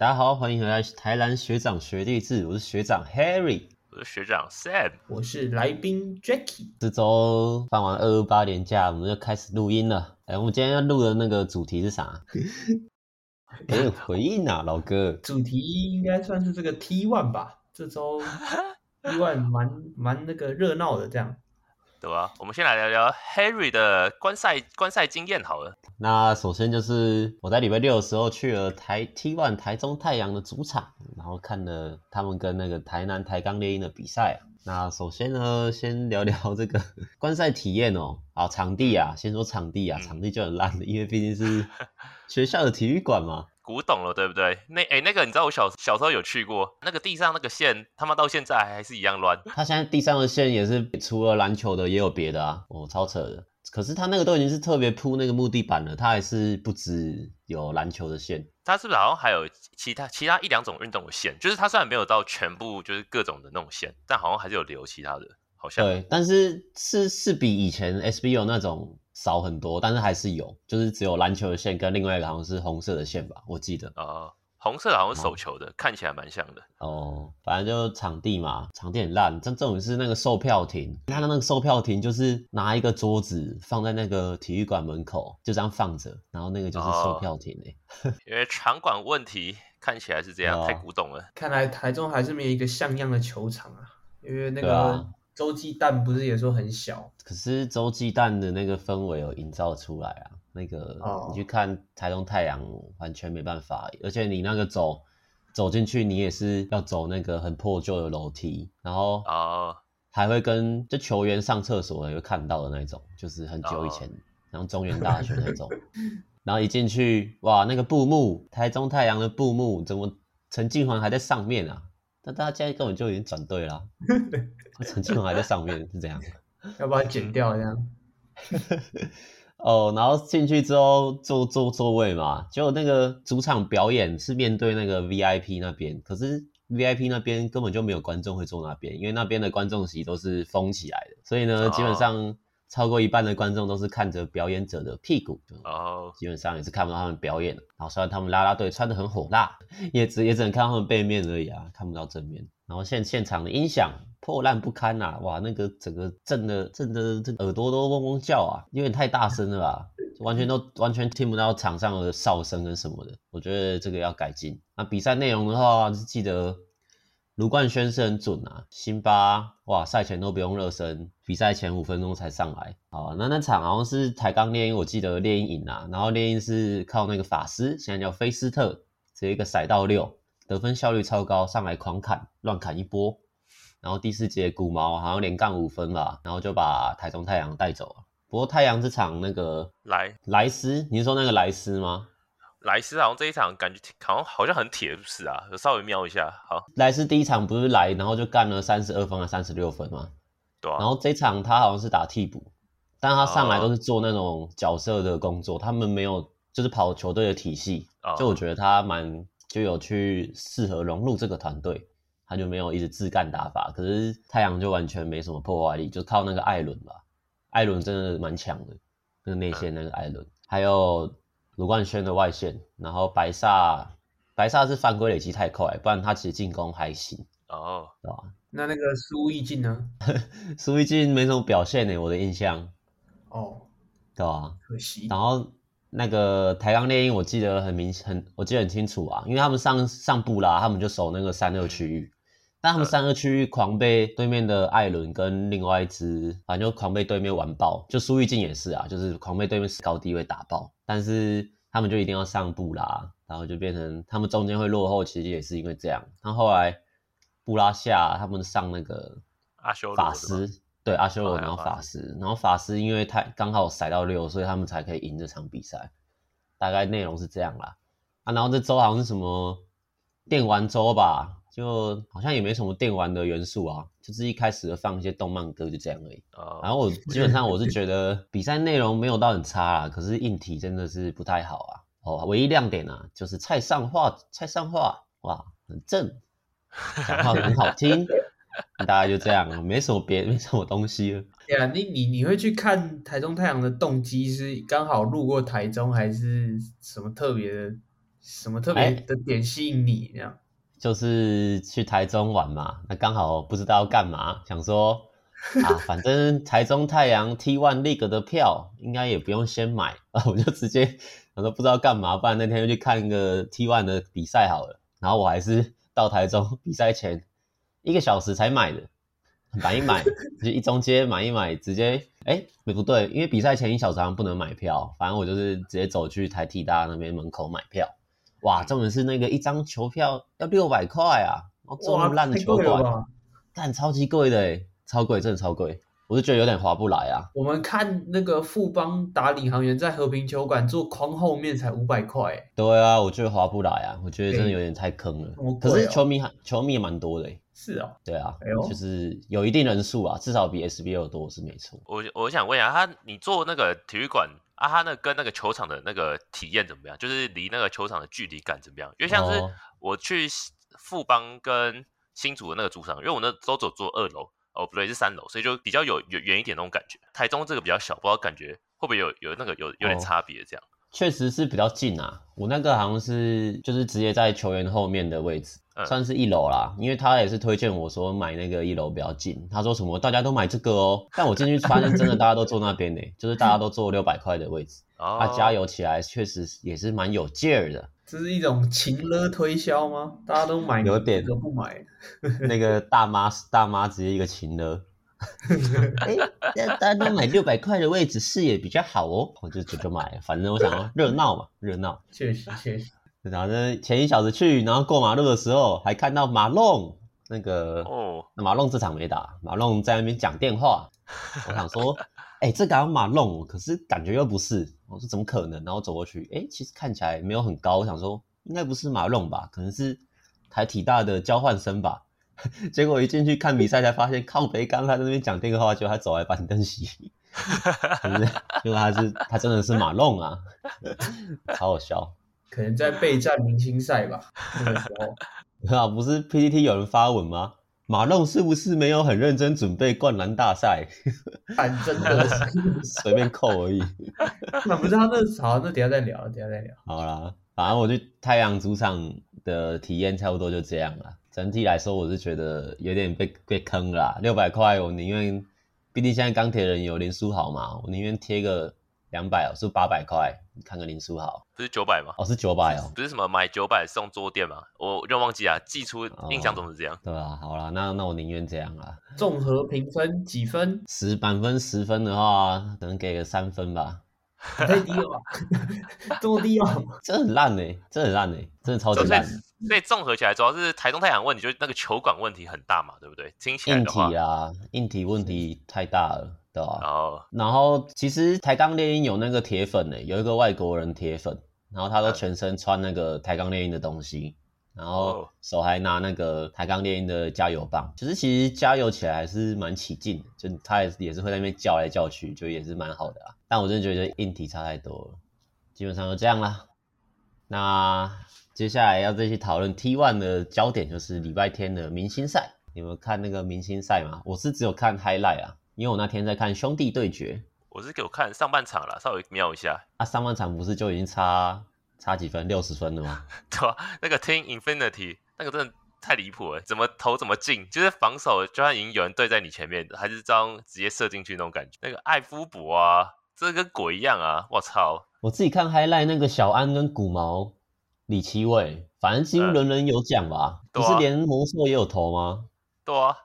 大家好，欢迎回来台南学长学弟制，我是学长 Harry，我是学长 Sam，我是来宾 Jackie。这周放完二二八年假，我们就开始录音了。哎，我们今天要录的那个主题是啥？有点回应啊，老哥。主题应该算是这个 T one 吧？这周 T one 蛮蛮那个热闹的，这样。对吧？我们先来聊聊 Harry 的观赛观赛经验好了。那首先就是我在礼拜六的时候去了台 T1 台中太阳的主场，然后看了他们跟那个台南台钢猎鹰的比赛。那首先呢，先聊聊这个 观赛体验哦。好，场地啊，先说场地啊，场地就很烂的，因为毕竟是学校的体育馆嘛。古董了，对不对？那哎、欸，那个你知道我小小时候有去过，那个地上那个线，他妈到现在还是一样乱。他现在地上的线也是除了篮球的，也有别的啊，哦，超扯的。可是他那个都已经是特别铺那个木地板了，他还是不止有篮球的线。他是不是好像还有其他其他一两种运动的线？就是他虽然没有到全部就是各种的那种线，但好像还是有留其他的，好像。对，但是是是比以前 SBO 那种。少很多，但是还是有，就是只有篮球的线跟另外一个好像是红色的线吧，我记得。哦，红色的好像是手球的，哦、看起来蛮像的。哦，反正就场地嘛，场地很烂。这这种是那个售票亭，他的那个售票亭就是拿一个桌子放在那个体育馆门口，就这样放着，然后那个就是售票亭诶。哦、因为场馆问题看起来是这样，哦、太古董了。看来台中还是没有一个像样的球场啊，因为那个。洲际蛋不是也说很小，可是洲际蛋的那个氛围有营造出来啊。那个你去看台中太阳，完全没办法。而且你那个走走进去，你也是要走那个很破旧的楼梯，然后还会跟就球员上厕所也会看到的那种，就是很久以前，然后中原大学那种。然后一进去，哇，那个布幕，台中太阳的布幕怎么陈静环还在上面啊？那大家现在根本就已经转队了，陈庆龙还在上面是这样，要把它剪掉这样。哦，然后进去之后坐坐座位嘛，结果那个主场表演是面对那个 VIP 那边，可是 VIP 那边根本就没有观众会坐那边，因为那边的观众席都是封起来的，所以呢，基本上。超过一半的观众都是看着表演者的屁股，哦，oh. 基本上也是看不到他们表演。然后虽然他们啦啦队穿得很火辣，也只也只能看他们背面而已啊，看不到正面。然后现现场的音响破烂不堪呐、啊，哇，那个整个震的震的这耳朵都嗡嗡叫啊，有点太大声了吧，完全都完全听不到场上的哨声跟什么的。我觉得这个要改进。那比赛内容的话，是记得。卢冠轩是很准啊，辛巴哇，赛前都不用热身，比赛前五分钟才上来。好，那那场好像是台钢猎鹰，我记得猎鹰赢啊，然后猎鹰是靠那个法师，现在叫菲斯特，直接一个甩到六，得分效率超高，上来狂砍，乱砍一波，然后第四节古毛好像连杠五分吧，然后就把台中太阳带走了。不过太阳这场那个莱莱斯，你是说那个莱斯吗？莱斯好像这一场感觉好像好像很铁，是不是啊？稍微瞄一下，好。莱斯第一场不是来，然后就干了三十二分啊三十六分吗？对啊。然后这一场他好像是打替补，但他上来都是做那种角色的工作，他们没有就是跑球队的体系，就我觉得他蛮就有去适合融入这个团队，他就没有一直自干打法。可是太阳就完全没什么破坏力，就靠那个艾伦吧，艾伦真的蛮强的，那个内线那个艾伦，还有。卢冠轩的外线，然后白萨，白萨是犯规累积太快，不然他其实进攻还行哦，对吧？那那个苏奕进呢？苏奕进没什么表现呢，我的印象。哦，对吧？可惜。然后那个台钢猎鹰，我记得很明很，我记得很清楚啊，因为他们上上布啦，他们就守那个三六区域，但他们三个区域狂被对面的艾伦跟另外一支，反正就狂被对面完爆，就苏玉静也是啊，就是狂被对面高低位打爆。但是他们就一定要上布拉，然后就变成他们中间会落后，其实也是因为这样。那后后来布拉下他们上那个阿修罗法师，对阿修罗，然后法师，然后法师因为他刚好塞到六，所以他们才可以赢这场比赛。大概内容是这样啦。啊，然后这周好像是什么电玩周吧。就好像也没什么电玩的元素啊，就是一开始放一些动漫歌就这样而已。Uh, 然后我基本上我是觉得比赛内容没有到很差啦，可是硬体真的是不太好啊。哦，唯一亮点啊就是蔡尚画，蔡尚画哇很正，讲话很好听，大概就这样，没什么别没什么东西了。对啊，你你你会去看台中太阳的动机是刚好路过台中，还是什么特别的什么特别的点吸引你这样？就是去台中玩嘛，那刚好不知道要干嘛，想说啊，反正台中太阳 T1 League 的票应该也不用先买啊，我就直接想说不知道干嘛，不然那天就去看一个 T1 的比赛好了。然后我还是到台中比赛前一个小时才买的，买一买就一中街买一买，直接哎，没不对，因为比赛前一小时好像不能买票，反正我就是直接走去台体大那边门口买票。哇，重点是那个一张球票要六百块啊！然后这么烂的球馆，干超级贵的诶，超贵，真的超贵，我就觉得有点划不来啊。我们看那个富邦打领航员在和平球馆坐框后面才五百块。对啊，我觉得划不来啊，我觉得真的有点太坑了。欸、可是球迷还球迷也蛮多的诶。是啊、哦，对啊，哎，就是有一定人数啊，至少比 SBL 多是没错。我我想问一下，他你做那个体育馆？啊，他那跟那个球场的那个体验怎么样？就是离那个球场的距离感怎么样？因为像是我去富邦跟新竹的那个主场，因为我那都走坐二楼，哦不对，是三楼，所以就比较有远远一点那种感觉。台中这个比较小，不知道感觉会不会有有那个有有点差别这样。确实是比较近啊，我那个好像是就是直接在球员后面的位置。算是一楼啦，因为他也是推荐我说买那个一楼比较近。他说什么大家都买这个哦，但我进去发现真的大家都坐那边呢，就是大家都坐六百块的位置。啊，加油起来确实也是蛮有劲儿的。这是一种情勒推销吗？大家都买，有点都不买。那个大妈大妈直接一个情勒。哎、欸，大家都买六百块的位置，视野比较好哦，我就就就买，反正我想说热闹嘛，热闹。确实确实。然后呢，前一小时去，然后过马路的时候还看到马龙那个哦，那马龙这场没打，马龙在那边讲电话。我想说，哎、欸，这个马龙，可是感觉又不是。我说怎么可能？然后走过去，哎、欸，其实看起来没有很高。我想说，应该不是马龙吧？可能是台体大的交换生吧。结果一进去看比赛，才发现靠北刚他在那边讲电话，就他走来板凳席，是不是？因为他是他真的是马龙啊，超好笑。可能在备战明星赛吧，那个时候 啊，不是 PPT 有人发文吗？马龙是不是没有很认真准备灌篮大赛？反正的 随便扣而已。那不是他那好，那等下再聊，等下再聊。好啦，反正我去太阳主场的体验差不多就这样了。整体来说，我是觉得有点被被坑了啦。六百块，我宁愿，毕竟现在钢铁人有林书豪嘛，我宁愿贴个。两百哦，是八百块，你看个林书豪，不是九百吗？哦，是九百哦，不是什么买九百送桌垫吗？我有点忘记啊，寄出印象中是这样。哦、对啊，好啦，那那我宁愿这样啦。综合评分几分？十满分十分的话，可能给个三分吧。太低了吧？这么低 啊？真的很烂哎，真的很烂哎，真的超级烂。所以综合起来，主要是台中太阳问题，就是那个球馆问题很大嘛，对不对？听起来的话，硬体啊，硬体问题太大了。对啊，然后，然后其实台钢猎鹰有那个铁粉呢，有一个外国人铁粉，然后他都全身穿那个台钢猎鹰的东西，然后手还拿那个台钢猎鹰的加油棒，其实其实加油起来还是蛮起劲的，就他也是也是会在那边叫来叫去，就也是蛮好的啊。但我真的觉得硬体差太多了，基本上就这样啦。那接下来要再去讨论 T1 的焦点就是礼拜天的明星赛，你们看那个明星赛吗？我是只有看 highlight 啊。因为我那天在看兄弟对决，我是给我看上半场了，稍微瞄一下。啊，上半场不是就已经差差几分，六十分了吗？对吧、啊？那个 Team Infinity 那个真的太离谱了，怎么投怎么进，就是防守就算已经有人对在你前面的，还是这样直接射进去那种感觉。那个艾夫伯啊，这跟鬼一样啊！我操！我自己看 highlight 那个小安跟古毛、李奇伟，反正几乎人人有奖吧？嗯、不是连魔兽也有投吗？对啊。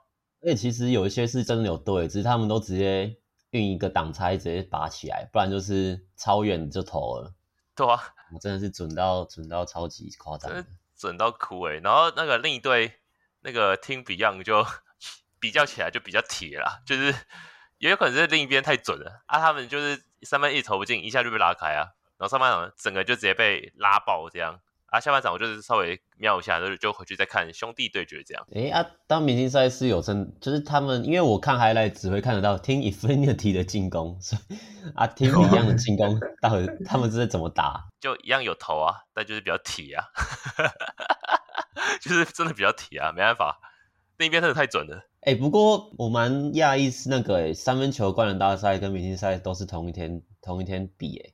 而且其实有一些是真的有对，只是他们都直接运一个挡拆直接拔起来，不然就是超远就投了。对啊，我真的是准到准到超级夸张，准到哭诶。然后那个另一队那个 Team Beyond 就 比较起来就比较铁啦，就是也有可能是另一边太准了啊，他们就是三分一投不进，一下就被拉开啊，然后上半场整个就直接被拉爆这样。啊，下半场我就是稍微瞄一下，就就回去再看兄弟对决这样。哎、欸、啊，当明星赛是有真，就是他们，因为我看 highlight 只会看得到 Team Infinity 的进攻，所以啊，Team 一样的进攻，到底他们是在怎么打？就一样有投啊，但就是比较铁啊，就是真的比较铁啊，没办法，那边真的太准了。哎、欸，不过我蛮讶异是那个、欸，三分球灌篮大赛跟明星赛都是同一天同一天比、欸，哎。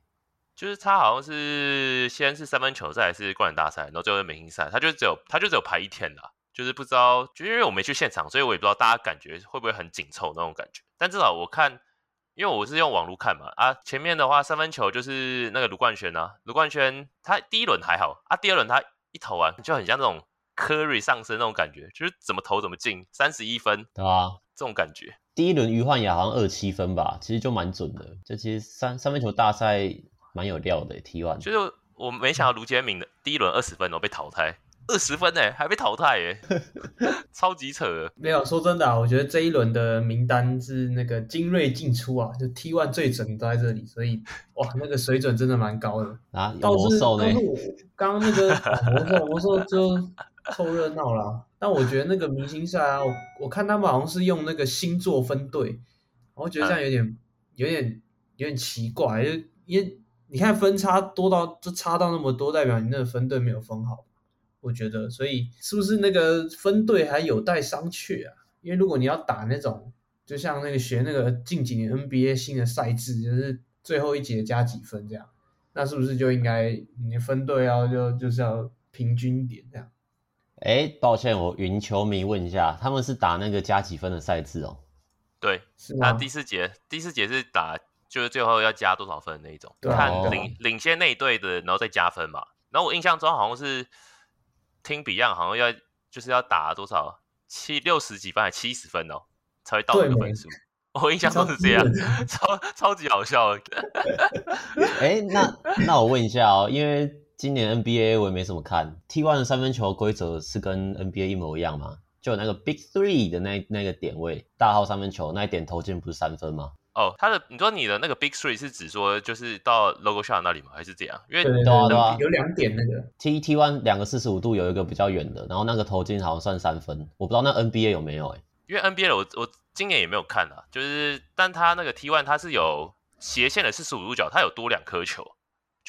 就是他好像是先是三分球赛，是灌篮大赛，然后最后是明星赛，他就只有他就只有排一天的，就是不知道，就因为我没去现场，所以我也不知道大家感觉会不会很紧凑那种感觉。但至少我看，因为我是用网络看嘛，啊，前面的话三分球就是那个卢冠轩啊，卢冠轩他第一轮还好啊，第二轮他一投完就很像那种 Curry 上升那种感觉，就是怎么投怎么进，三十一分，对啊，这种感觉。第一轮余焕也好像二七分吧，其实就蛮准的，这其实三三分球大赛。蛮有料的，T1 就是我没想到卢杰明的第一轮二十分哦被淘汰，二十分哎还被淘汰哎，超级扯。没有说真的啊，我觉得这一轮的名单是那个精锐进出啊，就 T one 最准都在这里，所以哇那个水准真的蛮高的啊。有魔兽呢？刚刚那个、啊、魔兽魔兽就凑热闹啦，但我觉得那个明星赛啊，我我看他们好像是用那个星座分队，我觉得这样有点、嗯、有点有点奇怪，就因为。你看分差多到就差到那么多，代表你那个分队没有分好，我觉得，所以是不是那个分队还有待商榷啊？因为如果你要打那种，就像那个学那个近几年 NBA 新的赛制，就是最后一节加几分这样，那是不是就应该你分队要就就是要平均一点这样？哎，抱歉，我云球迷问一下，他们是打那个加几分的赛制哦？对，是他第四节第四节是打。就是最后要加多少分的那一种，看领领先那一队的，然后再加分嘛。然后我印象中好像是听 Beyond 好像要就是要打多少七六十几分还七十分哦，才会到那个分数。我印象中是这样，超超级好笑。哎，那那我问一下哦，因为今年 NBA 我也没怎么看，T one 的三分球规则是跟 NBA 一模一样吗？就有那个 Big Three 的那那个点位，大号三分球那一点投进不是三分吗？哦，他的你说你的那个 Big Three 是指说就是到 Logo Shot 那里吗？还是怎样？因为对对对，有两点那个 T T one 两个四十五度有一个比较远的，然后那个投进好像算三分，我不知道那 NBA 有没有哎、欸。因为 NBA 我我今年也没有看啊，就是但他那个 T one 它是有斜线的四十五度角，它有多两颗球。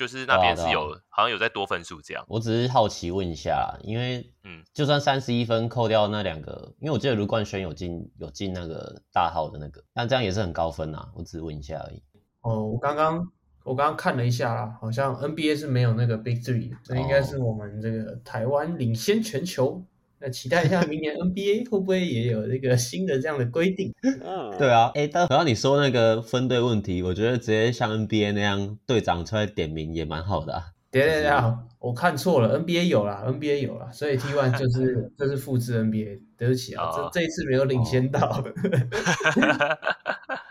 就是那边是有，啊啊、好像有在多分数这样。我只是好奇问一下，因为嗯，就算三十一分扣掉那两个，因为我记得卢冠轩有进有进那个大号的那个，但这样也是很高分啊。我只是问一下而已。哦，我刚刚我刚刚看了一下啦，好像 NBA 是没有那个 Big Three，这应该是我们这个台湾领先全球。那期待一下明年 NBA 会不会也有这个新的这样的规定？嗯，对啊，哎，然后你说那个分队问题，我觉得直接像 NBA 那样队长出来点名也蛮好的啊。对对对，我看错了，NBA 有啦，NBA 有啦，所以 T1 就是 这是复制 NBA，对不起啊，这这一次没有领先到。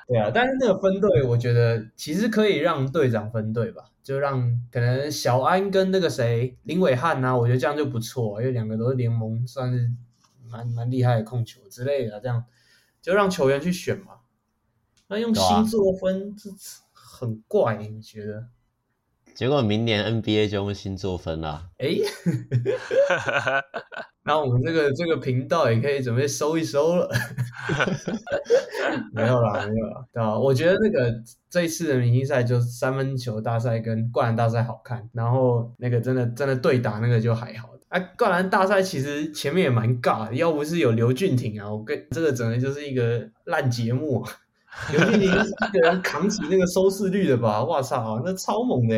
对啊，但是那个分队，我觉得其实可以让队长分队吧，就让可能小安跟那个谁林伟汉啊，我觉得这样就不错，因为两个都是联盟算是蛮蛮厉害的控球之类的，这样就让球员去选嘛。那用星座分，这很怪，你觉得？结果明年 NBA 就用星座分了。哎，那我们这个这个频道也可以准备收一收了。没有啦，没有啦，对吧？我觉得那个这一次的明星赛就三分球大赛跟灌篮大赛好看，然后那个真的真的对打那个就还好。哎、啊，灌篮大赛其实前面也蛮尬的，要不是有刘俊廷啊，我跟这个整个就是一个烂节目。刘俊廷是一个人扛起那个收视率的吧？哇操，那超猛的！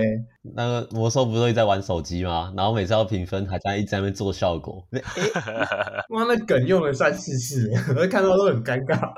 那个魔兽不是会在玩手机吗？然后每次要评分，还在一直在那边做效果。哇，那梗用了三四次，我看到都很尴尬。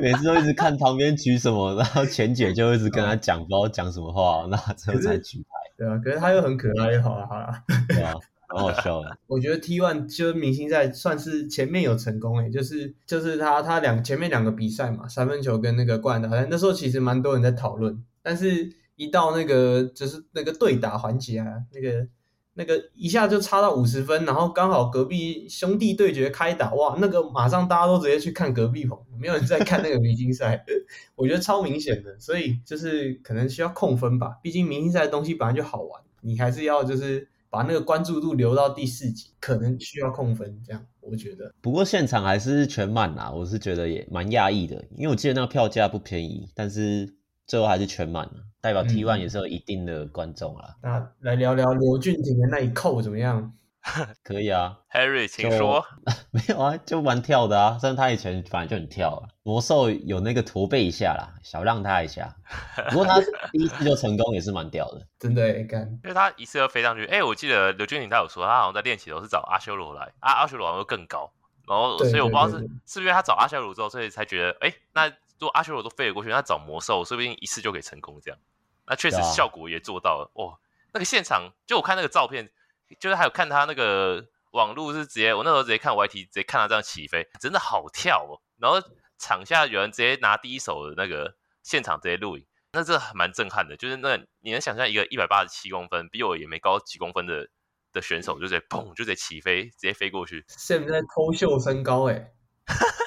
每次都一直看旁边举什么，然后钱姐就一直跟他讲，不知道讲什么话，那之后才举牌。对啊，可是他又很可爱，又好了，好了。对啊。好好笑的，我觉得 T one 就明星赛算是前面有成功诶、欸，就是就是他他两前面两个比赛嘛，三分球跟那个灌篮，好像那时候其实蛮多人在讨论，但是一到那个就是那个对打环节啊，那个那个一下就差到五十分，然后刚好隔壁兄弟对决开打，哇，那个马上大家都直接去看隔壁棚，没有人在看那个明星赛，我觉得超明显的，所以就是可能需要控分吧，毕竟明星赛的东西本来就好玩，你还是要就是。把那个关注度留到第四集，可能需要控分，这样我觉得。不过现场还是全满啦，我是觉得也蛮讶异的，因为我记得那个票价不便宜，但是最后还是全满了，代表 T1 也是有一定的观众啦。嗯、那来聊聊刘俊廷的那一扣怎么样？可以啊，Harry，请说。没有啊，就蛮跳的啊。虽然他以前反正就很跳啊。魔兽有那个驼背一下啦，小让他一下。不过他第一次就成功，也是蛮屌的。真的哎，干。因为他一次就飞上去。哎，我记得刘俊廷他有说，他好像在练习的时候是找阿修罗来啊，阿修罗好像更高。然后，所以我不知道是是不是他找阿修罗之后，所以才觉得，哎，那如果阿修罗都飞了过去，那找魔兽说不定一次就可以成功这样。那确实效果也做到了。哦，那个现场就我看那个照片。就是还有看他那个网路是直接，我那时候直接看 YT，直接看他这样起飞，真的好跳哦。然后场下有人直接拿第一手的那个现场直接录影，那这蛮震撼的。就是那你能想象一个一百八十七公分，比我也没高几公分的的选手，就直接砰就直接起飞，直接飞过去。现在偷秀身高哎，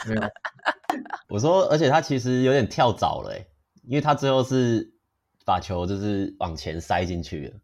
没有。我说，而且他其实有点跳早了哎，因为他最后是把球就是往前塞进去了。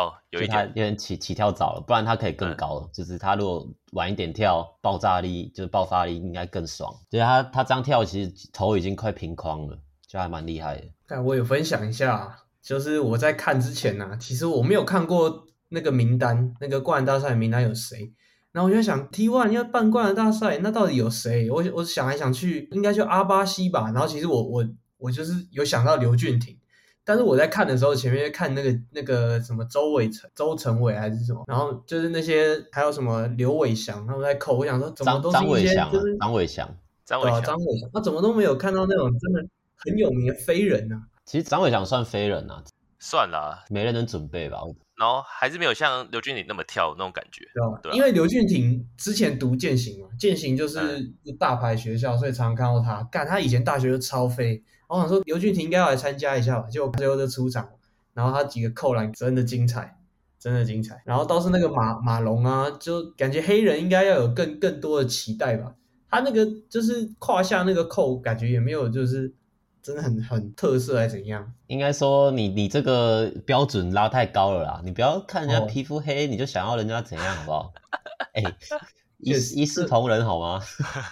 哦，有一点，他有点起起跳早了，不然他可以更高。嗯、就是他如果晚一点跳，爆炸力就是爆发力应该更爽。就是他他这样跳，其实头已经快平框了，就还蛮厉害的。但我有分享一下，就是我在看之前呢、啊，其实我没有看过那个名单，那个灌篮大赛名单有谁。然后我就想，T One 要办灌篮大赛，那到底有谁？我我想来想去，应该就阿巴西吧。然后其实我我我就是有想到刘俊廷。但是我在看的时候，前面看那个那个什么周伟成、周成伟还是什么，然后就是那些还有什么刘伟翔他们在扣，我想说怎么都是一些就是张伟翔、张伟翔、张伟翔，那怎么都没有看到那种真的很有名的飞人呢、啊？其实张伟翔算飞人啊，算了，没人能准备吧。然后还是没有像刘俊廷那么跳那种感觉，对？对啊、因为刘俊廷之前读健行嘛，健行就是大牌学校，嗯、所以常常看到他。干，他以前大学就超飞。我想说刘俊廷应该要来参加一下吧，结果最后就出场，然后他几个扣篮真的精彩，真的精彩。然后倒是那个马马龙啊，就感觉黑人应该要有更更多的期待吧。他那个就是胯下那个扣，感觉也没有就是真的很很特色还是怎样？应该说你你这个标准拉太高了啦，你不要看人家皮肤黑，哦、你就想要人家怎样好不好？哎、欸，一一视同仁好吗？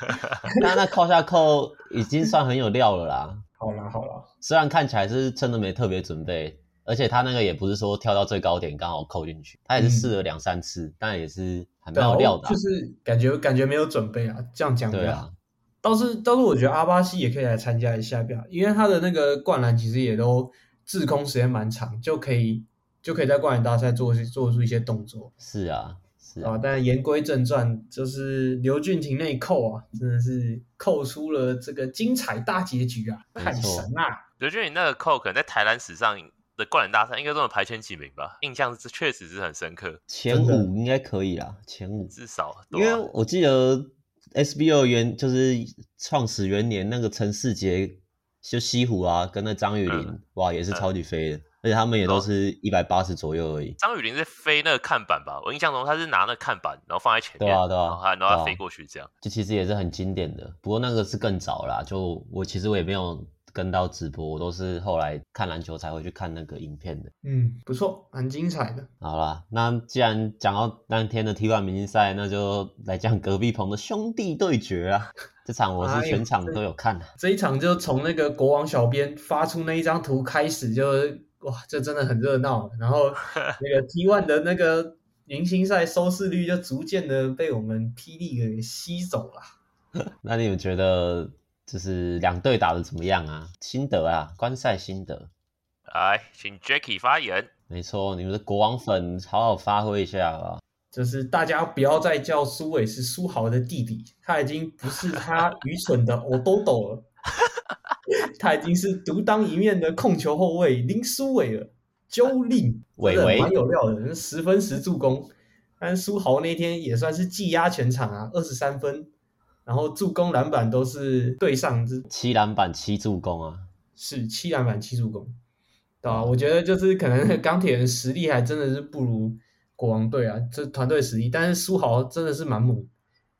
那那胯下扣已经算很有料了啦。好啦好啦，虽然看起来是真的没特别准备，而且他那个也不是说跳到最高点刚好扣进去，他也是试了两三次，嗯、但也是还没有料的、啊，就是感觉感觉没有准备啊。这样讲对啊，倒是倒是我觉得阿巴西也可以来参加一下，因为他的那个灌篮其实也都滞空时间蛮长，就可以就可以在灌篮大赛做做出一些动作。是啊。啊！但言归正传，就是刘俊廷那一扣啊，真的是扣出了这个精彩大结局啊，太神啊！刘俊廷那个扣，可能在台篮史上的灌篮大赛应该都能排前几名吧？印象是确实是很深刻，前五应该可以啦，前五至少。因为我记得 SBO 元就是创始元年那个陈世杰，就西湖啊，跟那张雨林，嗯、哇，也是超级飞的。嗯而且他们也都是一百八十左右而已。张雨林是飞那个看板吧？我印象中他是拿那个看板，然后放在前面，对啊对啊，然后他然后他飞过去这样。这其实也是很经典的，不过那个是更早啦。就我其实我也没有跟到直播，我都是后来看篮球才会去看那个影片的。嗯，不错，蛮精彩的。好啦，那既然讲到当天的 T1 明星赛，那就来讲隔壁棚的兄弟对决啊。这场我是全场都有看的。哎、这，这一场就从那个国王小编发出那一张图开始就。哇，这真的很热闹。然后 那个 T1 的那个明星赛收视率就逐渐的被我们霹雳给吸走了。那你们觉得就是两队打得怎么样啊？心得啊，观赛心得。来，请 Jacky 发言。没错，你们的国王粉好好发挥一下啊。就是大家不要再叫苏伟是苏豪的弟弟，他已经不是他愚蠢的我都懂了。他已经是独当一面的控球后卫林书伟了，究令真的蛮有料的，十分十助攻。但苏豪那天也算是技压全场啊，二十三分，然后助攻篮板都是对上之七篮板七助攻啊，是七篮板七助攻，对吧？我觉得就是可能 钢铁人实力还真的是不如国王队啊，这团队实力，但是苏豪真的是蛮猛，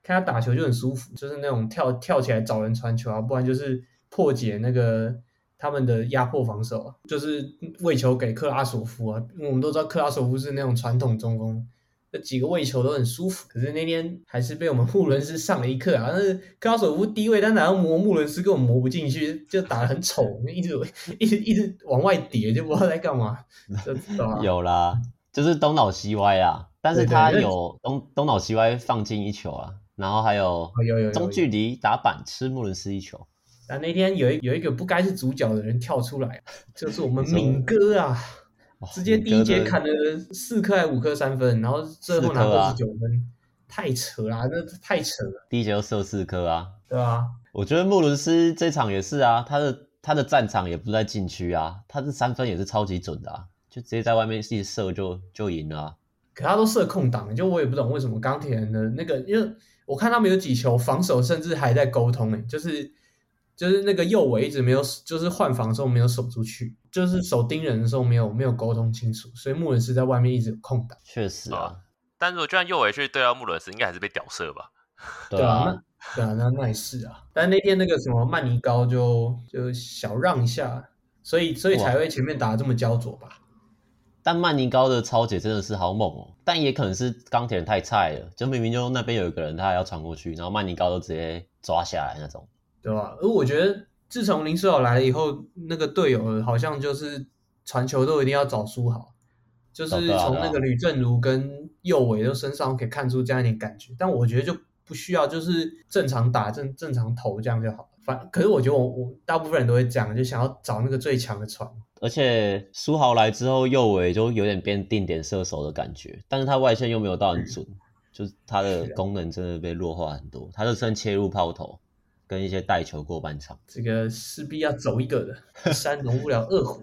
看他打球就很舒服，就是那种跳跳起来找人传球啊，不然就是。破解那个他们的压迫防守，就是喂球给克拉索夫啊。因为我们都知道克拉索夫是那种传统中锋，那几个喂球都很舒服。可是那天还是被我们穆伦斯上了一课啊！但是克拉索夫低位单打要磨穆伦斯，根本磨不进去，就打得很丑，一直一直一直往外叠，就不知道在干嘛。就知道 有啦，就是东倒西歪啊。但是他有东东倒西歪放进一球啊，然后还有中距离打板吃穆伦斯一球。但那天有一有一个不该是主角的人跳出来，就是我们敏哥啊，直接第一节砍了四颗还五颗三分，然后最后拿二十九分，太扯了，那太扯了。第一节又射四颗啊，对啊，我觉得穆伦斯这场也是啊，他的他的战场也不在禁区啊，他的三分也是超级准的啊，就直接在外面一射就就赢了啊。可他都射空档，就我也不懂为什么钢铁人的那个，因为我看他们有几球防守甚至还在沟通诶，就是。就是那个右尾一直没有，就是换防的时候没有守出去，就是守盯人的时候没有没有沟通清楚，所以穆伦斯在外面一直有空档。确实啊，但如果就算右尾去对到穆伦斯，应该还是被屌射吧？对啊，对啊，那那也是啊。但那天那个什么曼尼高就就小让一下，所以所以才会前面打的这么焦灼吧？但曼尼高的超姐真的是好猛哦，但也可能是钢铁人太菜了，就明明就那边有一个人他还要传过去，然后曼尼高都直接抓下来那种。对吧？而我觉得自从林书豪来了以后，那个队友好像就是传球都一定要找书豪，就是从那个吕正如跟右伟的身上可以看出这样一点感觉。但我觉得就不需要，就是正常打正正常投这样就好。反可是我觉得我我大部分人都会讲，就想要找那个最强的传。而且书豪来之后，右尾就有点变定点射手的感觉，但是他外线又没有到很准，嗯、就是他的功能真的被弱化很多。他就算切入抛投。跟一些带球过半场，这个势必要走一个的，山容不了二虎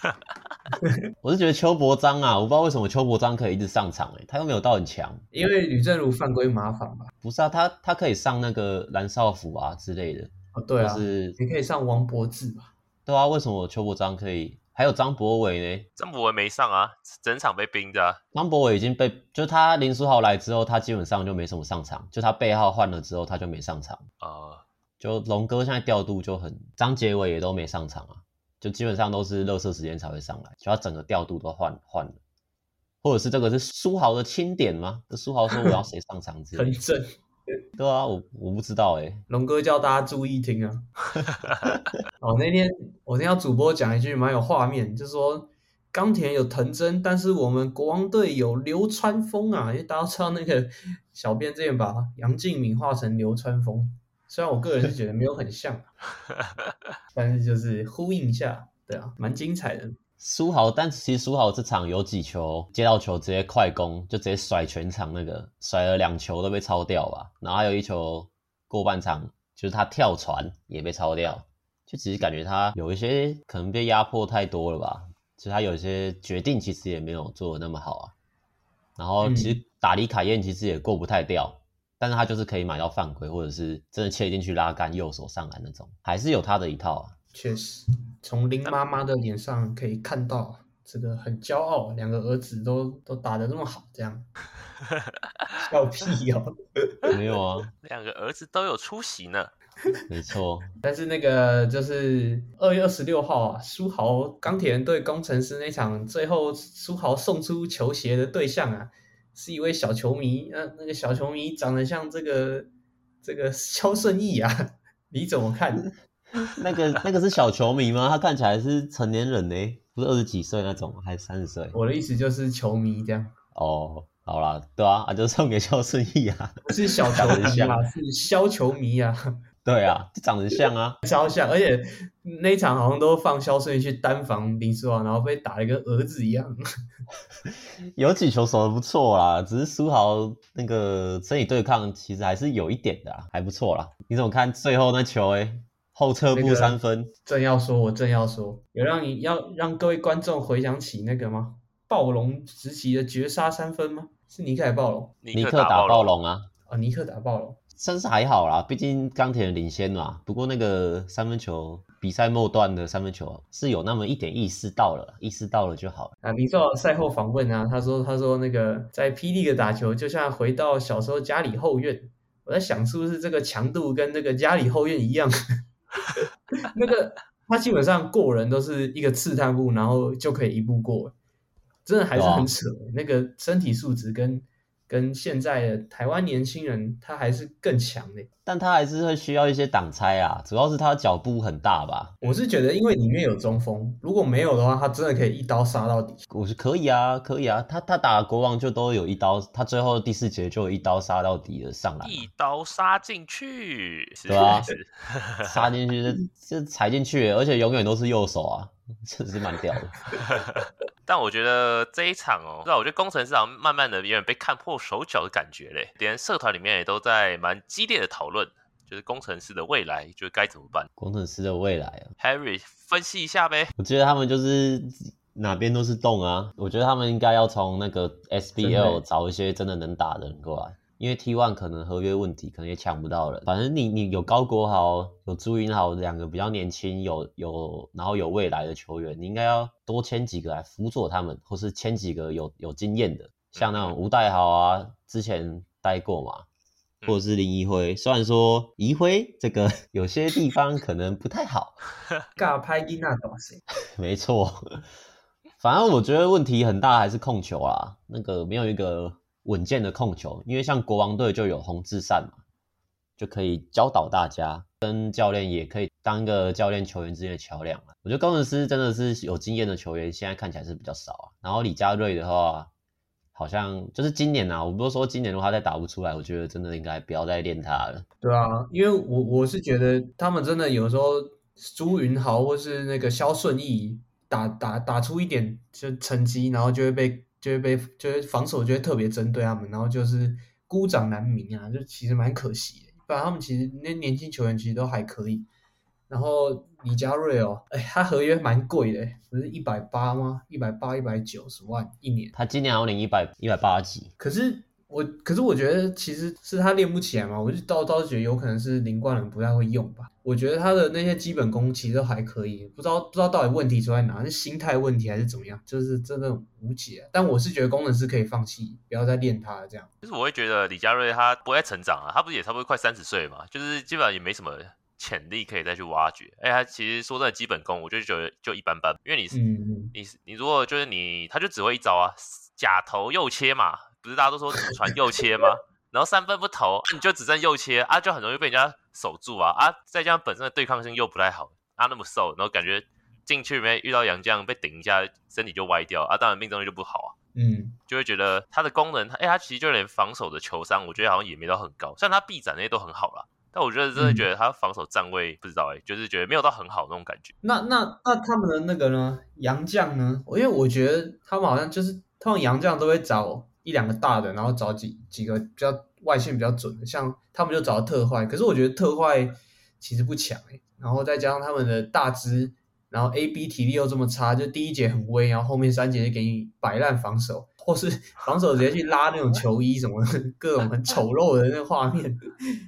啊！我是觉得邱伯章啊，我不知道为什么邱伯章可以一直上场，欸，他又没有到很强，因为吕正如犯规麻烦吧？不是啊，他他可以上那个蓝少辅啊之类的，哦对啊，是你可以上王柏智吧？对啊，为什么邱伯章可以？还有张博伟呢？张博伟没上啊，整场被冰的，啊。张博伟已经被，就他林书豪来之后，他基本上就没什么上场，就他背号换了之后，他就没上场啊。呃就龙哥现在调度就很，张杰伟也都没上场啊，就基本上都是垃圾时间才会上来，就他整个调度都换换了，或者是这个是书豪的钦点吗？书豪说我要谁上场之类的？很正，对啊，我我不知道哎、欸，龙哥叫大家注意听啊。哦，那天我听到主播讲一句蛮有画面，就是说钢铁有藤真，但是我们国王队有流川枫啊，因为大家知道那个小编之前把杨敬敏画成流川枫。虽然我个人是觉得没有很像，但是就是呼应一下，对啊，蛮精彩的。书豪，但其实书豪这场有几球接到球直接快攻，就直接甩全场那个，甩了两球都被抄掉吧。然后还有一球过半场，就是他跳传也被抄掉，就其实感觉他有一些可能被压迫太多了吧。其实他有一些决定其实也没有做得那么好啊。然后其实打李卡燕其实也过不太掉。但是他就是可以买到犯规，或者是真的切进去拉杆，右手上篮那种，还是有他的一套啊。确实，从林妈妈的脸上可以看到，这个很骄傲，两个儿子都都打得那么好，这样。笑屁哦，没有啊，两个儿子都有出席呢。没错，但是那个就是二月二十六号啊，书豪钢铁人对工程师那场，最后书豪送出球鞋的对象啊。是一位小球迷，那那个小球迷长得像这个这个肖顺义啊，你怎么看？那个那个是小球迷吗？他看起来是成年人呢，不是二十几岁那种，还是三十岁？我的意思就是球迷这样。哦，好啦，对啊，啊就送给肖顺义啊，不是小球迷啊，是肖球迷啊。对啊，就长得像啊，超像，而且那一场好像都放肖顺义去单防林书豪，然后被打了一个儿子一样。有几球守得不错啦，只是书豪那个身体对抗其实还是有一点的，还不错啦。你怎么看最后那球？哎，后撤步三分。正要说，我正要说，有让你要让各位观众回想起那个吗？暴龙时期的绝杀三分吗？是尼克还暴龙？尼克打暴龙啊！哦，尼克打暴龙。算是还好啦，毕竟钢铁人领先嘛。不过那个三分球比赛末段的三分球是有那么一点意识到了，意识到了就好了。啊，你说赛后访问啊，他说他说那个在 P. League 打球就像回到小时候家里后院。我在想是不是这个强度跟那个家里后院一样？那个他基本上过人都是一个刺探步，然后就可以一步过，真的还是很扯。啊、那个身体素质跟。跟现在的台湾年轻人，他还是更强的。但他还是会需要一些挡拆啊，主要是他脚步很大吧。我是觉得，因为里面有中锋，如果没有的话，他真的可以一刀杀到底。我是可以啊，可以啊。他他打国王就都有一刀，他最后第四节就有一刀杀到底的上来，一刀杀进去，对啊，杀进去就就踩进去，而且永远都是右手啊，真是蛮屌的。但我觉得这一场哦，那我觉得工程师好像慢慢的有点被看破手脚的感觉嘞，连社团里面也都在蛮激烈的讨论，就是工程师的未来，就是该怎么办？工程师的未来啊，Harry 分析一下呗。我觉得他们就是哪边都是洞啊，我觉得他们应该要从那个 SBL 找一些真的能打的人过来。因为 T1 可能合约问题，可能也抢不到人。反正你你有高国豪，有朱云豪两个比较年轻，有有然后有未来的球员，你应该要多签几个来辅佐他们，或是签几个有有经验的，像那种吴岱豪啊，之前待过嘛，或者是林一辉。虽然说一辉这个 有些地方可能不太好，尬拍伊那东西，没错。反正我觉得问题很大，还是控球啊，那个没有一个。稳健的控球，因为像国王队就有洪志善嘛，就可以教导大家，跟教练也可以当个教练球员之间的桥梁。我觉得攻城狮真的是有经验的球员，现在看起来是比较少啊。然后李佳瑞的话，好像就是今年啊，我不是说今年的话再打不出来，我觉得真的应该不要再练他了。对啊，因为我我是觉得他们真的有时候朱云豪或是那个肖顺义打打打出一点就成绩，然后就会被。就会被，就是防守就会特别针对他们，然后就是孤掌难鸣啊，就其实蛮可惜的。不然他们其实那年轻球员其实都还可以。然后李佳瑞哦，哎，他合约蛮贵的，不是一百八吗？一百八、一百九十万一年。他今年好像领一百一百八几。可是。我可是我觉得其实是他练不起来嘛，我就倒倒觉得有可能是林冠伦不太会用吧。我觉得他的那些基本功其实都还可以，不知道不知道到底问题出在哪，是心态问题还是怎么样，就是真的无解啊。但我是觉得功能是可以放弃，不要再练他了这样。就是我会觉得李佳瑞他不会成长啊，他不是也差不多快三十岁嘛，就是基本上也没什么潜力可以再去挖掘。哎，他其实说真的基本功，我就觉得就一般般，因为你是、嗯、你你如果就是你，他就只会一招啊，假投右切嘛。不是大家都说祖传右切吗？然后三分不投，啊、你就只剩右切啊，就很容易被人家守住啊啊！再加上本身的对抗性又不太好啊，那么瘦，然后感觉进去里面遇到杨将被顶一下，身体就歪掉啊，当然命中率就不好啊。嗯，就会觉得他的功能，哎，他其实就连防守的球商，我觉得好像也没到很高。虽然他臂展那些都很好啦，但我觉得真的觉得他防守站位、嗯、不知道哎，就是觉得没有到很好那种感觉。那那那他们的那个呢？杨将呢？因为我觉得他们好像就是通常杨将都会找。一两个大的，然后找几几个比较外线比较准的，像他们就找特坏，可是我觉得特坏其实不强诶，然后再加上他们的大只，然后 AB 体力又这么差，就第一节很威，然后后面三节就给你摆烂防守，或是 防守直接去拉那种球衣什么，各种很丑陋的那个画面。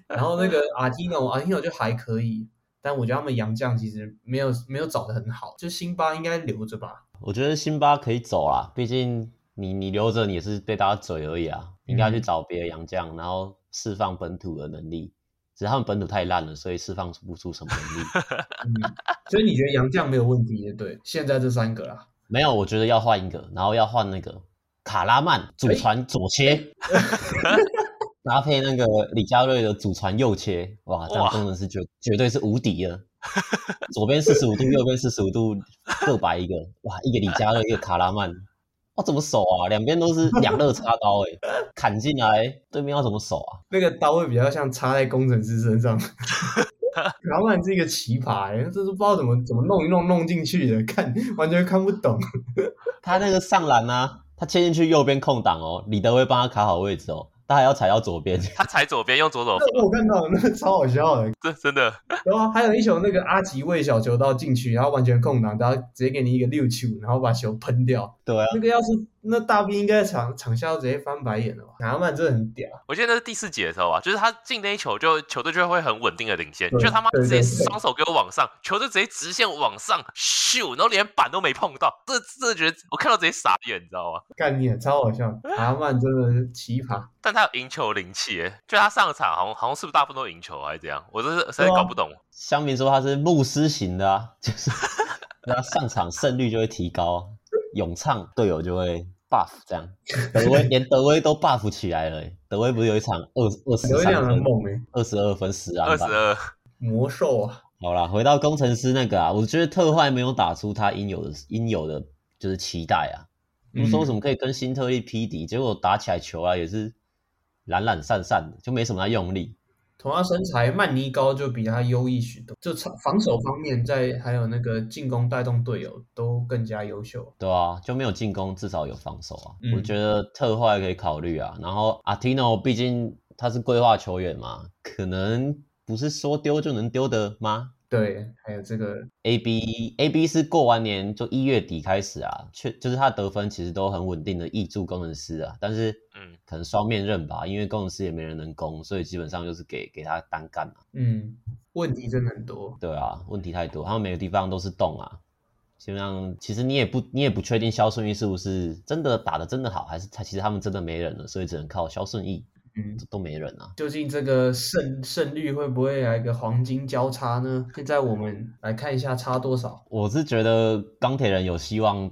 然后那个阿基诺，阿基诺就还可以，但我觉得他们洋将其实没有没有找的很好，就辛巴应该留着吧。我觉得辛巴可以走啦，毕竟。你你留着你也是被大家嘴而已啊，应该去找别的洋将，然后释放本土的能力。只是他们本土太烂了，所以释放不出什么能力。嗯，所以你觉得洋将没有问题？对，现在这三个啦，没有，我觉得要换一个，然后要换那个卡拉曼祖传左切，欸、搭配那个李佳瑞的祖传右切，哇，这样攻城狮绝绝对是无敌了。左边四十五度，右边四十五度，各摆一个，哇，一个李佳瑞，一个卡拉曼。我、哦、怎么守啊？两边都是 两肋插刀、欸，哎，砍进来，对面要怎么守啊？那个刀会比较像插在工程师身上。老板是一个奇葩、欸，哎，这是不知道怎么怎么弄一弄弄进去的，看完全看不懂。他那个上篮啊，他切进去右边空档哦，李德威帮他卡好位置哦。他还要踩到左边，他踩左边用左手。我看到那个超好笑的，这真的。然后还有一球那个阿吉喂小球到禁区，然后完全空档，然后直接给你一个六球，然后把球喷掉。对啊，那个要是。那大兵应该场场下直接翻白眼了吧？卡拉曼真的很屌。我记得那是第四节的时候啊，就是他进那一球就，就球队就会很稳定的领先，就他妈直接双手给我往上，球队直接直线往上咻，然后连板都没碰到，这这觉得我看到直接傻眼，你知道吗？概念超好笑，卡拉曼真的是奇葩。但他有赢球灵气诶，就他上场好像好像是不是大部分都赢球还是怎样？我真是实在搞不懂。乡民说他是牧师型的啊，就是 他上场胜率就会提高，咏唱队友就会。buff 这样，德威连德威都 buff 起来了。德威不是有一场二二十三分，二十二分十篮板，二十二魔兽啊！好啦，回到工程师那个啊，我觉得特坏没有打出他应有的应有的就是期待啊。不是说什么可以跟新特利匹敌，结果打起来球啊也是懒懒散散的，就没什么他用力。同样身材，曼尼高就比他优异许多，就防守方面在还有那个进攻带动队友都更加优秀。对啊，就没有进攻，至少有防守啊。嗯、我觉得特坏可以考虑啊。然后阿提诺毕竟他是规划球员嘛，可能不是说丢就能丢的吗？对，还有这个 A B A B 是过完年就一月底开始啊，确就是他得分其实都很稳定的挹注工程师啊，但是嗯，可能双面刃吧，因为工程师也没人能攻，所以基本上就是给给他单干嘛。嗯，问题真的很多。对啊，问题太多，他们每个地方都是洞啊，基本上其实你也不你也不确定肖顺义是不是真的打的真的好，还是他其实他们真的没人了，所以只能靠肖顺议。嗯，都没人啊。究竟这个胜胜率会不会来个黄金交叉呢？现在我们来看一下差多少。我是觉得钢铁人有希望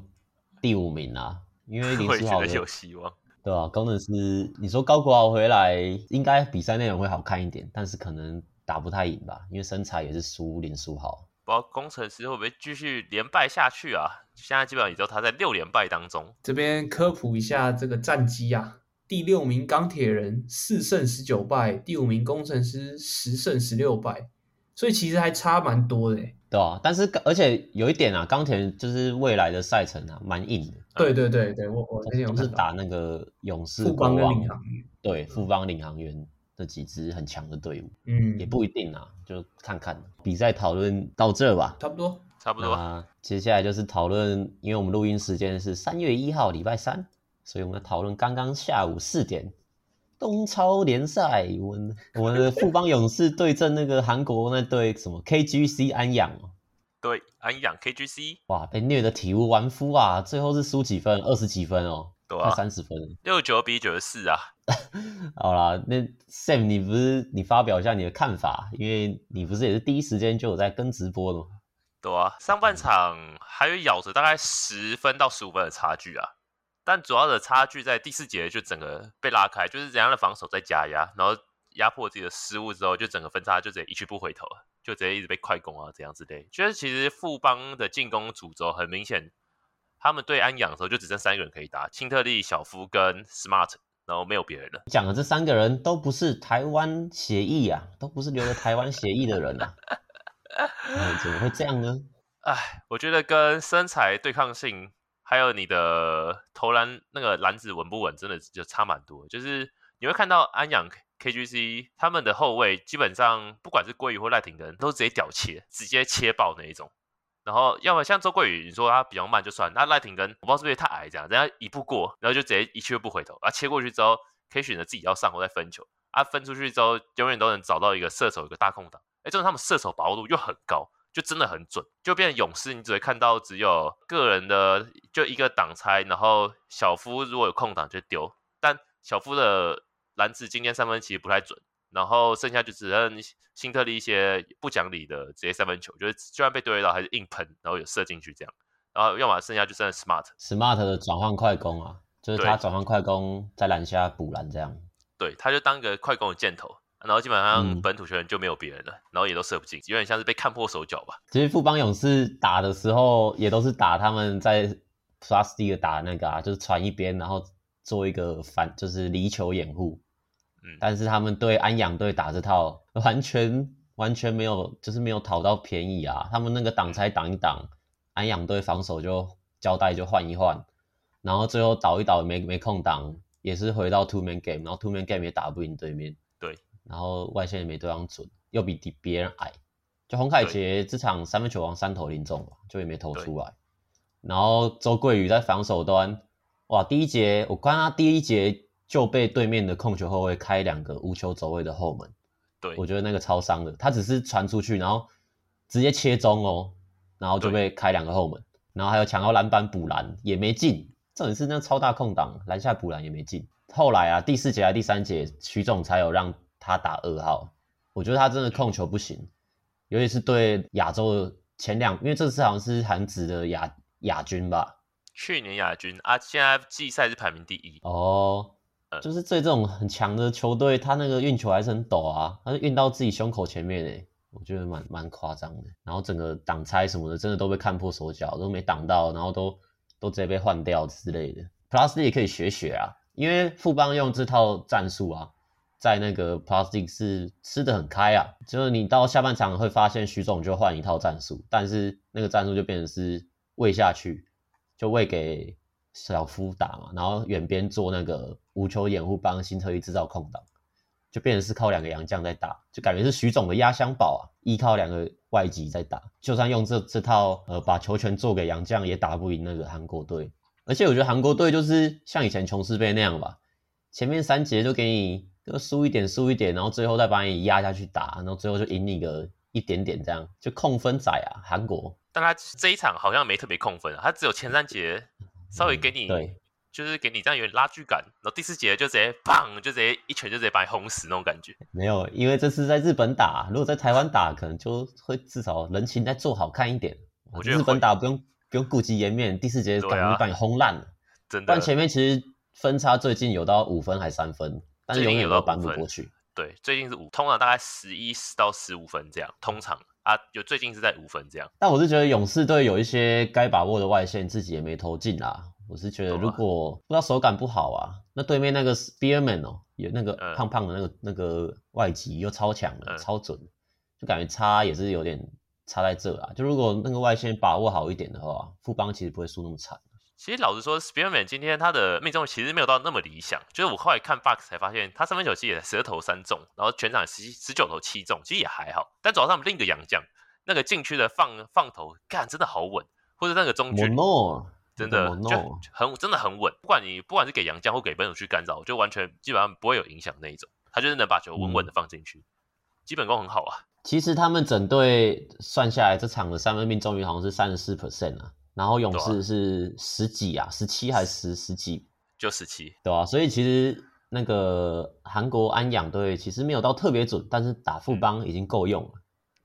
第五名啊，因为林书豪有希望，对吧、啊？工程师，你说高国豪回来，应该比赛内容会好看一点，但是可能打不太赢吧，因为身材也是输林书豪。不知道工程师会不会继续连败下去啊？现在基本上也就他在六连败当中。这边科普一下这个战绩啊。第六名钢铁人四胜十九败，第五名工程师十胜十六败，所以其实还差蛮多的，对啊，但是而且有一点啊，钢铁人就是未来的赛程啊，蛮硬的。对对对对，我我之前有是打那个勇士、富邦跟领航员，对富邦领航员这几支很强的队伍，嗯，也不一定啊，就看看。比赛讨论到这吧，差不多。差不多。那接下来就是讨论，因为我们录音时间是三月一号礼拜三。所以我们讨论刚刚下午四点东超联赛，我们我们的富邦勇士对阵那个韩国那队什么 KGC 安养，对安养 KGC，哇，被虐的体无完肤啊！最后是输几分？二十几分哦，对啊，三十分，六十九比九十四啊。好啦，那 Sam，你不是你发表一下你的看法，因为你不是也是第一时间就有在跟直播的吗？对啊，上半场还有咬着大概十分到十五分的差距啊。但主要的差距在第四节就整个被拉开，就是人家的防守在加压，然后压迫自己的失误之后，就整个分差就直接一去不回头了，就直接一直被快攻啊这样之类。就是其实富邦的进攻主轴很明显，他们对安养的时候就只剩三个人可以打，辛特利、小夫跟 Smart，然后没有别人了。讲的这三个人都不是台湾协议啊，都不是留着台湾协议的人啊，嗯，怎么会这样呢？哎，我觉得跟身材对抗性。还有你的投篮那个篮子稳不稳，真的就差蛮多。就是你会看到安养 KGC 他们的后卫基本上不管是郭宇或赖廷根都直接屌切，直接切爆那一种。然后要么像周鲑鱼，你说他比较慢就算，那赖廷根我不知道是不是太矮这样，人家一步过，然后就直接一去不回头，啊切过去之后可以选择自己要上或再分球，啊分出去之后永远都能找到一个射手一个大空档，哎，就是他们射手把握度又很高。就真的很准，就变成勇士，你只会看到只有个人的就一个挡拆，然后小夫如果有空档就丢，但小夫的篮子今天三分其实不太准，然后剩下就只剩辛特利一些不讲理的直接三分球，就是就算被对到还是硬喷，然后有射进去这样，然后要么剩下就剩 smart，smart Smart 的转换快攻啊，就是他转换快攻在篮下补篮这样，对，他就当个快攻的箭头。然后基本上本土球员就没有别人了，嗯、然后也都射不进，有点像是被看破手脚吧。其实富邦勇士打的时候，也都是打他们在 plus D 的打那个啊，就是传一边，然后做一个反，就是离球掩护。嗯，但是他们对安养队打这套，完全完全没有，就是没有讨到便宜啊。他们那个挡拆挡一挡，安养队防守就交代就换一换，然后最后倒一倒没没空挡，也是回到 two man game，然后 two man game 也打不赢对面。然后外线也没对方准，又比敌别人矮，就洪凯杰这场三分球王三投零中嘛，就也没投出来。然后周桂宇在防守端，哇，第一节我看他第一节就被对面的控球后卫开两个无球走位的后门，对，我觉得那个超伤的，他只是传出去，然后直接切中哦，然后就被开两个后门，然后还有抢到篮板补篮也没进，这也是那超大空档篮下补篮也没进。后来啊，第四节还第三节，徐总才有让。他打二号，我觉得他真的控球不行，尤其是对亚洲的前两，因为这次好像是韩职的亚亚军吧，去年亚军啊，现在季赛是排名第一。哦，就是对这种很强的球队，他那个运球还是很陡啊，他是运到自己胸口前面诶，我觉得蛮蛮夸张的。然后整个挡拆什么的，真的都被看破手脚，都没挡到，然后都都直接被换掉之类的。Plus 也可以学学啊，因为富邦用这套战术啊。在那个 Plastic 是吃得很开啊，就是你到下半场会发现徐总就换一套战术，但是那个战术就变成是喂下去，就喂给小夫打嘛，然后远边做那个无球掩护帮新特利制造空档，就变成是靠两个洋将在打，就感觉是徐总的压箱宝啊，依靠两个外籍在打，就算用这这套呃把球权做给洋将也打不赢那个韩国队，而且我觉得韩国队就是像以前琼斯杯那样吧，前面三节就给你。就输一点输一点，然后最后再把你压下去打，然后最后就赢你个一点点这样，就控分仔啊，韩国。但他这一场好像没特别控分，啊他只有前三节稍微给你，嗯、对，就是给你这样有点拉锯感，然后第四节就直接砰，就直接一拳就直接把你轰死那种感觉。没有，因为这是在日本打，如果在台湾打，可能就会至少人情再做好看一点。我觉得日本打不用不用顾及颜面，第四节感觉把你轰烂了。真的。但前面其实分差最近有到五分还三分。但是永远都扳不过去。对，最近是五，通常大概十一到十五分这样，通常啊，有最近是在五分这样。但我是觉得勇士队有一些该把握的外线，自己也没投进啦。我是觉得如果不知道手感不好啊，那对面那个 Spearman 哦，有那个胖胖的那个、嗯、那个外籍又超强的，超准，就感觉差也是有点差在这啊。就如果那个外线把握好一点的话，富邦其实不会输那么惨。其实老实说，Spearman 今天他的命中其实没有到那么理想。就是我后来看 Box 才发现，他三分球其实也十二投三中，然后全场十十九投七中，其实也还好。但主要是他们另一个洋将，那个禁区的放放投，干真的好稳，或者那个中距，真的就很真的很稳。不管你不管是给洋将或给本土去干扰，就完全基本上不会有影响那一种。他就是能把球稳稳的放进去，嗯、基本功很好啊。其实他们整队算下来，这场的三分命中率好像是三十四 percent 啊。然后勇士是十几啊，十七还是十十几？就十七，对啊，所以其实那个韩国安养队其实没有到特别准，但是打富邦已经够用了。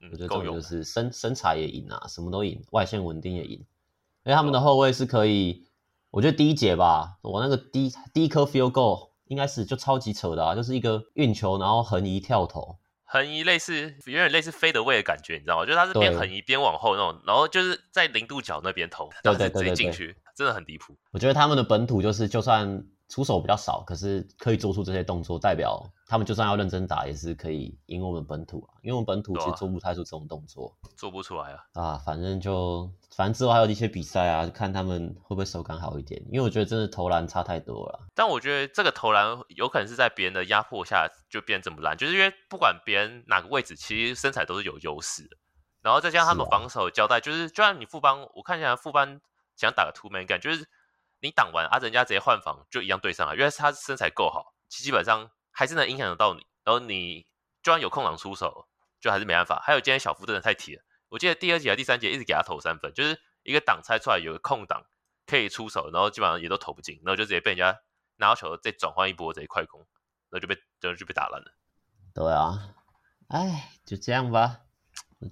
嗯，我觉得这种就是身身材也赢啊，什么都赢，外线稳定也赢。因为他们的后卫是可以，我觉得第一节吧，我那个第一第一颗 field goal 应该是就超级扯的啊，就是一个运球然后横移跳投。横移类似有点类似 fade away 的感觉，你知道吗？就是它是边横移边往后那种，然后就是在零度角那边投，然后直接，进去，真的很离谱。我觉得他们的本土就是就算。出手比较少，可是可以做出这些动作，代表他们就算要认真打，也是可以赢我们本土啊。因为我们本土其实做不太出这种动作，啊、做不出来啊。啊，反正就反正之后还有一些比赛啊，看他们会不会手感好一点。因为我觉得真的投篮差太多了。但我觉得这个投篮有可能是在别人的压迫下就变这么烂，就是因为不管别人哪个位置，其实身材都是有优势的。然后再加上他们防守交代，就是就算你副班，我看起来副班想打个 two man 感，就是。你挡完啊，人家直接换防就一样对上了，因为他身材够好，基本上还是能影响得到你。然后你就算有空档出手，就还是没办法。还有今天小夫真的太铁了，我记得第二节还第三节一直给他投三分，就是一个挡拆出来有个空档可以出手，然后基本上也都投不进，然后就直接被人家拿到球再转换一波这一快攻，然后就被就就被打烂了。对啊，哎，就这样吧。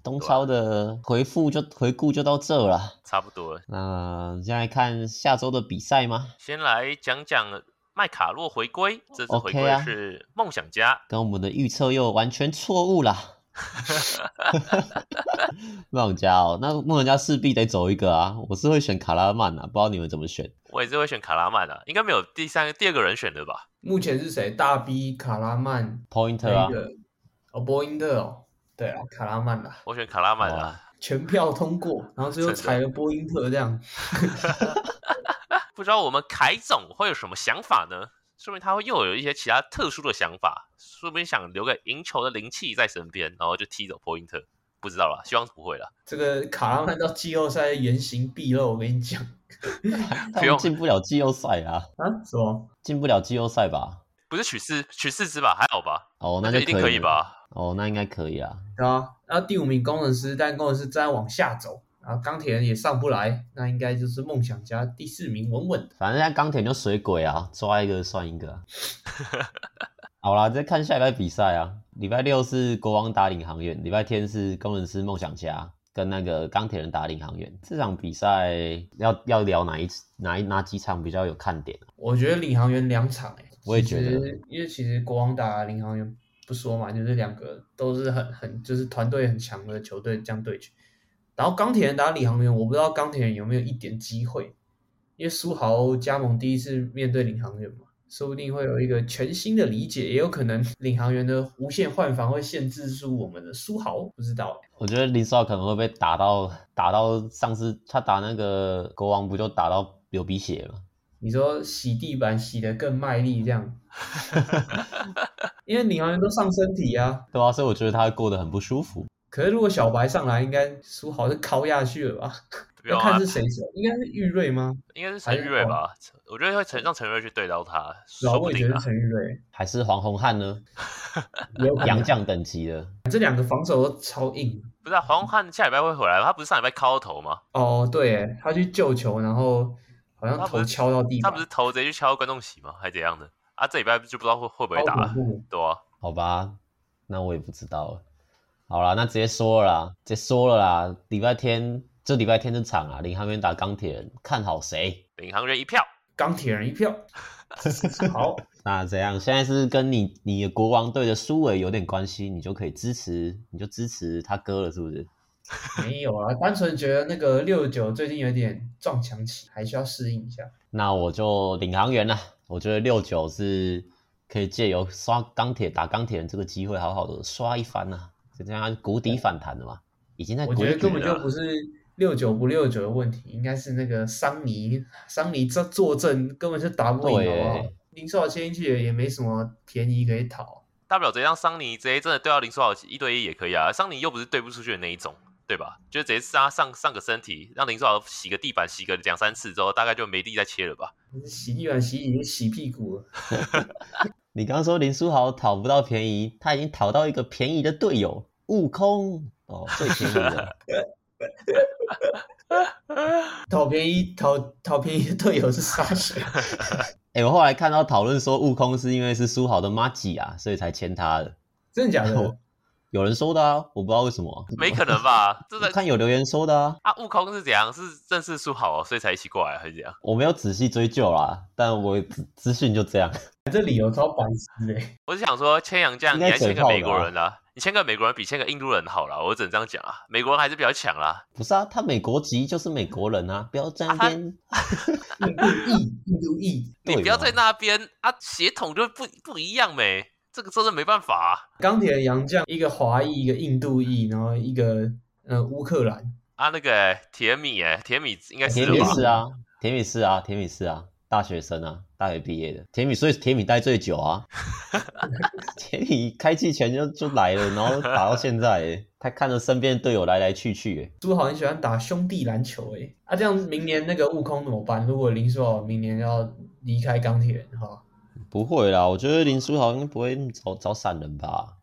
东超的回复就回顾就到这了，差不多了。那现在看下周的比赛吗？先来讲讲麦卡洛回归，这次回归是梦想家，啊、跟我们的预测又完全错误了。梦想家哦，那梦想家势必得走一个啊！我是会选卡拉曼啊，不知道你们怎么选？我也是会选卡拉曼啊，应该没有第三个、第二个人选的吧？目前是谁？大 B 卡拉曼，Pointer 啊，哦，Pointer 哦。对啊，卡拉曼啦，我选卡拉曼啦，全票通过，然后最后踩了波音特这样。不知道我们凯总会有什么想法呢？说明他会又有一些其他特殊的想法，说不定想留个赢球的灵气在身边，然后就踢走波因特。不知道了，希望不会了。这个卡拉曼到季后赛原形毕露，我跟你讲，不用进不了季后赛啊？啊？什么？进不了季后赛吧？不是取四取四支吧？还好吧？哦，那就一定可以吧？哦，那应该可以啊。啊，然后第五名工程师，但工程师在往下走，然后钢铁人也上不来，那应该就是梦想家第四名稳稳的。反正现在钢铁就水鬼啊，抓一个算一个。好啦，再看下礼拜比赛啊。礼拜六是国王打领航员，礼拜天是工程师梦想家，跟那个钢铁人打领航员这场比赛要要聊哪一哪一哪几场比较有看点？我觉得领航员两场哎，我也觉得，因为其实国王打领航员不说嘛，就是两个都是很很就是团队很强的球队这样对决。然后钢铁人打领航员，我不知道钢铁人有没有一点机会，因为书豪加盟第一次面对领航员嘛。说不定会有一个全新的理解，也有可能领航员的无限换防会限制住我们的书豪，不知道。我觉得林书豪可能会被打到打到上次他打那个国王不就打到流鼻血吗？你说洗地板洗得更卖力这样？因为领航员都上身体啊，对啊，所以我觉得他会过得很不舒服。可是如果小白上来，应该书豪是敲下去了吧？要看是谁走，应该是玉瑞吗？应该是陈玉瑞吧？我觉得会陈让陈玉瑞去对到他，说不定陈玉瑞还是黄宏汉呢？有洋将等级的，这两个防守都超硬。不是啊，黄宏汉下礼拜会回来吗？他不是上礼拜敲头吗？哦，对，他去救球，然后好像头敲到地，他不是头直接去敲观众席吗？还是怎样的？啊，这礼拜就不知道会会不会打了，对啊，好吧，那我也不知道了。好啦，那直接说了啦，直接说了啦，礼拜天。这礼拜天的场啊，领航员打钢铁人，看好谁？领航员一票，钢铁人一票。好，那怎样？现在是跟你你的国王队的苏伟有点关系，你就可以支持，你就支持他哥了，是不是？没有啊，单纯觉得那个六九最近有点撞墙期，还需要适应一下。那我就领航员了。我觉得六九是可以借由刷钢铁打钢铁人这个机会，好好的刷一番啊，就这样谷底反弹了嘛，已经在。我觉得根本就不是。六九不六九的问题，应该是那个桑尼，桑尼这坐镇根本就打不赢哦。林书豪切进去也没什么便宜可以讨，大不了直接让桑尼直接真的对到林书豪一对一也可以啊。桑尼又不是对不出去的那一种，对吧？就直接杀上上个身体，让林书豪洗个地板，洗个两三次之后，大概就没力再切了吧。洗地板洗已经洗屁股了。你刚刚说林书豪讨不到便宜，他已经讨到一个便宜的队友，悟空哦，最便宜的。讨便宜讨讨便宜的队友是啥水？哎、欸，我后来看到讨论说，悟空是因为是书豪的妈吉啊，所以才签他的。真的假的？有人说的啊，我不知道为什么。没可能吧？真的看有留言说的啊。啊，悟空是怎样？是认识书豪，所以才一起过来，还是怎样？我没有仔细追究啦，但我资讯就这样。这理由超白痴哎！我是想说，签洋将你还签个美国人啊？你签个美国人比签个印度人好啦，我只能这样讲啊。美国人还是比较强啦。不是啊，他美国籍就是美国人啊，不要在那边。印度裔，印度裔，你不要在那边啊，血统就不不一样呗。这个真的没办法啊。钢铁洋将一个华裔，一个印度裔，然后一个呃乌克兰啊，那个铁米哎，铁米应该是铁米是啊，铁米是啊，铁米是啊。大学生啊，大学毕业的铁米，所以铁米待最久啊。铁米开季前就就来了，然后打到现在，他看着身边队友来来去去。书豪很喜欢打兄弟篮球，哎，啊，这样明年那个悟空怎么办？如果林书豪明年要离开钢铁人哈？不会啦，我觉得林书豪应该不会找找散人吧。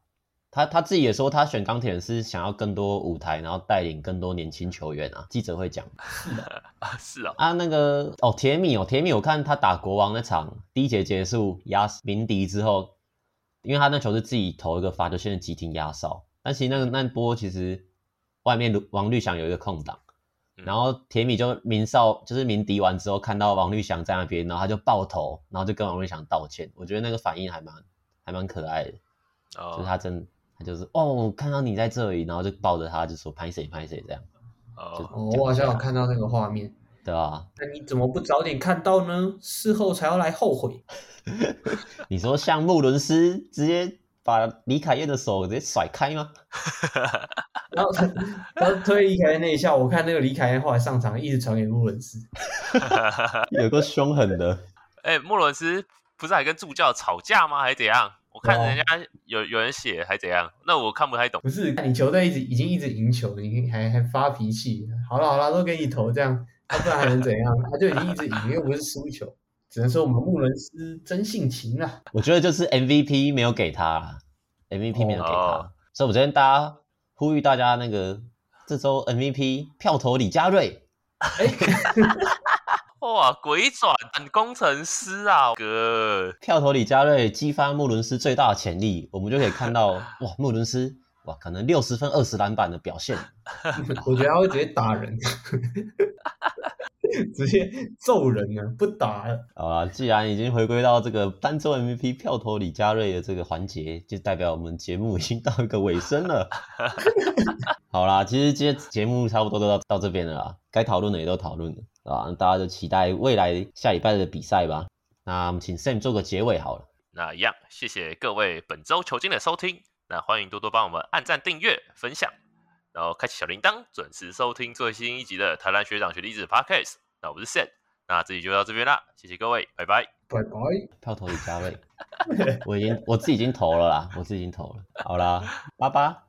他他自己也说，他选钢铁人是想要更多舞台，然后带领更多年轻球员啊。记者会讲，是啊，是啊，啊那个哦，铁米哦，铁米，我看他打国王那场第一节结束压鸣笛之后，因为他那球是自己投一个罚球线的急停压哨，但其实那个那波其实外面王绿翔有一个空档，然后铁米就鸣哨就是鸣笛完之后看到王律翔在那边，然后他就抱头，然后就跟王绿翔道歉。我觉得那个反应还蛮还蛮可爱的，哦、就是他真他。就是哦，看到你在这里，然后就抱着他，就说拍谁拍谁这样。哦，我好像有看到那个画面，对吧？那你怎么不早点看到呢？事后才要来后悔。你说像穆伦斯直接把李凯燕的手直接甩开吗？然后他推李凯燕那一下，我看那个李凯燕后来上场一直传给穆伦斯，有个凶狠的。哎、欸，穆伦斯不是还跟助教吵架吗？还是怎样？我看人家有有人写还怎样，那我看不太懂。不是，你球队一直已经一直赢球，你还还发脾气。好了好了，都给你投这样，他不然还能怎样？他就已经一直赢，又不是输球，只能说我们穆伦斯真性情啊。我觉得就是 MVP 没有给他，MVP 没有给他，哦、所以我这边大家呼吁大家那个这周 MVP 票投李佳瑞。欸 哇，鬼转工程师啊，哥！票投李佳瑞，激发穆伦斯最大的潜力，我们就可以看到，哇，穆伦斯哇，可能六十分二十篮板的表现，我觉得他会直接打人，直接揍人啊，不打了。好啦，既然已经回归到这个单周 MVP 票投李佳瑞的这个环节，就代表我们节目已经到一个尾声了。好啦，其实今天节目差不多都到到这边了啦，该讨论的也都讨论了，啊，大家就期待未来下礼拜的比赛吧。那我们请 Sam 做个结尾好了。那一样，谢谢各位本周球经的收听。那欢迎多多帮我们按赞、订阅、分享，然后开启小铃铛，准时收听最新一集的台南学长学弟子 Podcast。那我是 Sam，那这集就到这边啦，谢谢各位，拜拜，拜拜。票投李佳瑞，我已经我自己已经投了啦，我自己已经投了，好啦，拜拜。